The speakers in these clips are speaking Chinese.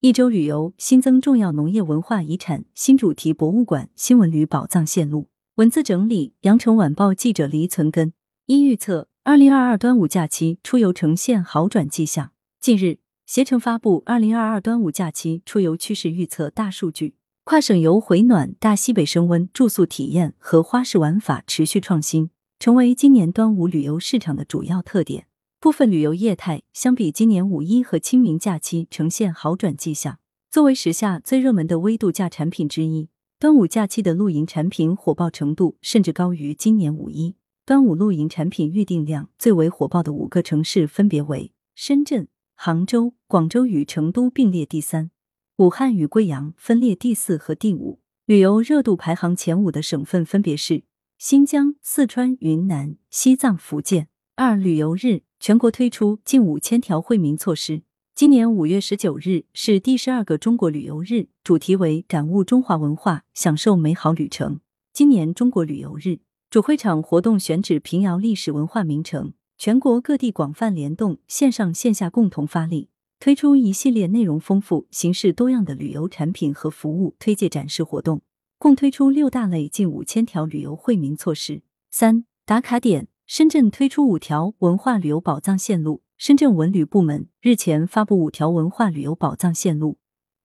一周旅游新增重要农业文化遗产新主题博物馆，新文旅宝藏线路。文字整理：羊城晚报记者黎存根。一预测，二零二二端午假期出游呈现好转迹象。近日，携程发布二零二二端午假期出游趋势预测大数据，跨省游回暖、大西北升温、住宿体验和花式玩法持续创新，成为今年端午旅游市场的主要特点。部分旅游业态相比今年五一和清明假期呈现好转迹象。作为时下最热门的微度假产品之一，端午假期的露营产品火爆程度甚至高于今年五一。端午露营产品预订量最为火爆的五个城市分别为深圳、杭州、广州与成都并列第三，武汉与贵阳分列第四和第五。旅游热度排行前五的省份分别是新疆、四川、云南、西藏、福建。二旅游日。全国推出近五千条惠民措施。今年五月十九日是第十二个中国旅游日，主题为“感悟中华文化，享受美好旅程”。今年中国旅游日主会场活动选址平遥历史文化名城，全国各地广泛联动，线上线下共同发力，推出一系列内容丰富、形式多样的旅游产品和服务推介展示活动，共推出六大类近五千条旅游惠民措施。三打卡点。深圳推出五条文化旅游宝藏线路。深圳文旅部门日前发布五条文化旅游宝藏线路，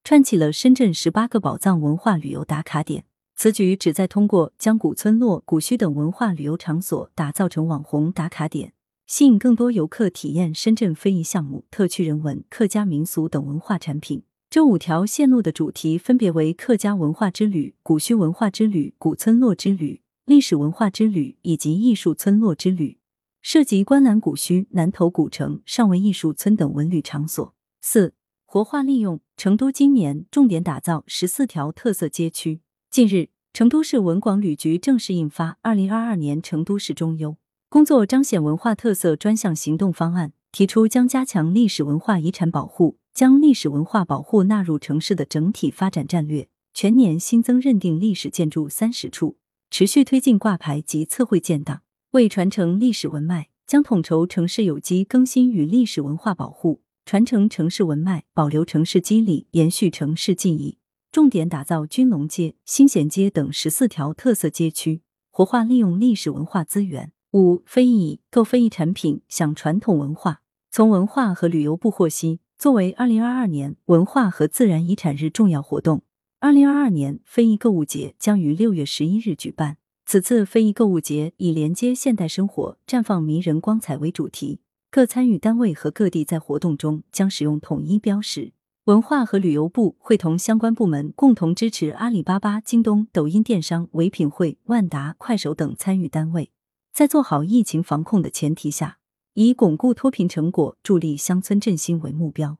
串起了深圳十八个宝藏文化旅游打卡点。此举旨在通过将古村落、古墟等文化旅游场所打造成网红打卡点，吸引更多游客体验深圳非遗项目、特区人文、客家民俗等文化产品。这五条线路的主题分别为客家文化之旅、古墟文化之旅、古村落之旅。历史文化之旅以及艺术村落之旅，涉及观澜古墟、南头古城、上围艺术村等文旅场所。四、活化利用成都今年重点打造十四条特色街区。近日，成都市文广旅局正式印发《二零二二年成都市中优工作彰显文化特色专项行动方案》，提出将加强历史文化遗产保护，将历史文化保护纳入城市的整体发展战略，全年新增认定历史建筑三十处。持续推进挂牌及测绘建档，为传承历史文脉，将统筹城市有机更新与历史文化保护，传承城市文脉，保留城市肌理，延续城市记忆。重点打造军龙街、新贤街等十四条特色街区，活化利用历史文化资源。五、非遗购非遗产品，享传统文化。从文化和旅游部获悉，作为二零二二年文化和自然遗产日重要活动。二零二二年非遗购物节将于六月十一日举办。此次非遗购物节以连接现代生活、绽放迷人光彩为主题，各参与单位和各地在活动中将使用统一标识。文化和旅游部会同相关部门共同支持阿里巴巴、京东、抖音电商、唯品会、万达、快手等参与单位，在做好疫情防控的前提下，以巩固脱贫成果、助力乡村振兴为目标，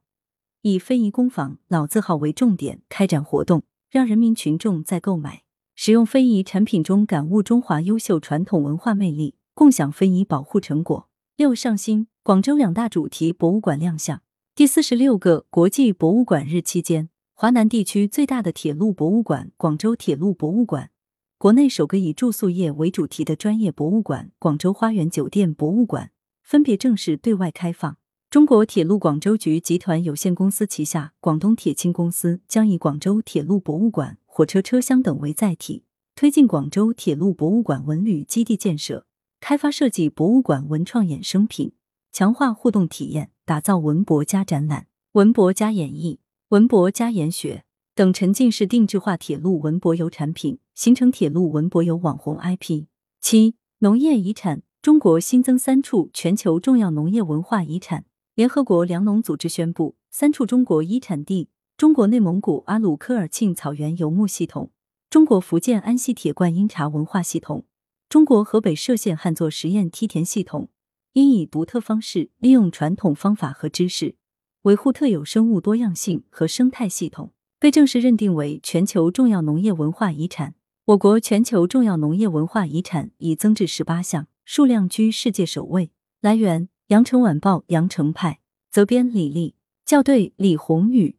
以非遗工坊老字号为重点开展活动。让人民群众在购买、使用非遗产品中感悟中华优秀传统文化魅力，共享非遗保护成果。六上新广州两大主题博物馆亮相。第四十六个国际博物馆日期间，华南地区最大的铁路博物馆——广州铁路博物馆，国内首个以住宿业为主题的专业博物馆——广州花园酒店博物馆，分别正式对外开放。中国铁路广州局集团有限公司旗下广东铁青公司将以广州铁路博物馆、火车车厢等为载体，推进广州铁路博物馆文旅基地建设，开发设计博物馆文创衍生品，强化互动体验，打造文博加展览、文博加演绎、文博加研学等沉浸式定制化铁路文博游产品，形成铁路文博游网红 IP。七、农业遗产，中国新增三处全球重要农业文化遗产。联合国粮农组织宣布，三处中国一产地：中国内蒙古阿鲁科尔沁草原游牧系统、中国福建安溪铁观音茶文化系统、中国河北涉县旱作实验梯田系统，应以独特方式利用传统方法和知识，维护特有生物多样性和生态系统，被正式认定为全球重要农业文化遗产。我国全球重要农业文化遗产已增至十八项，数量居世界首位。来源。羊城晚报羊城派责编李丽校对李红宇。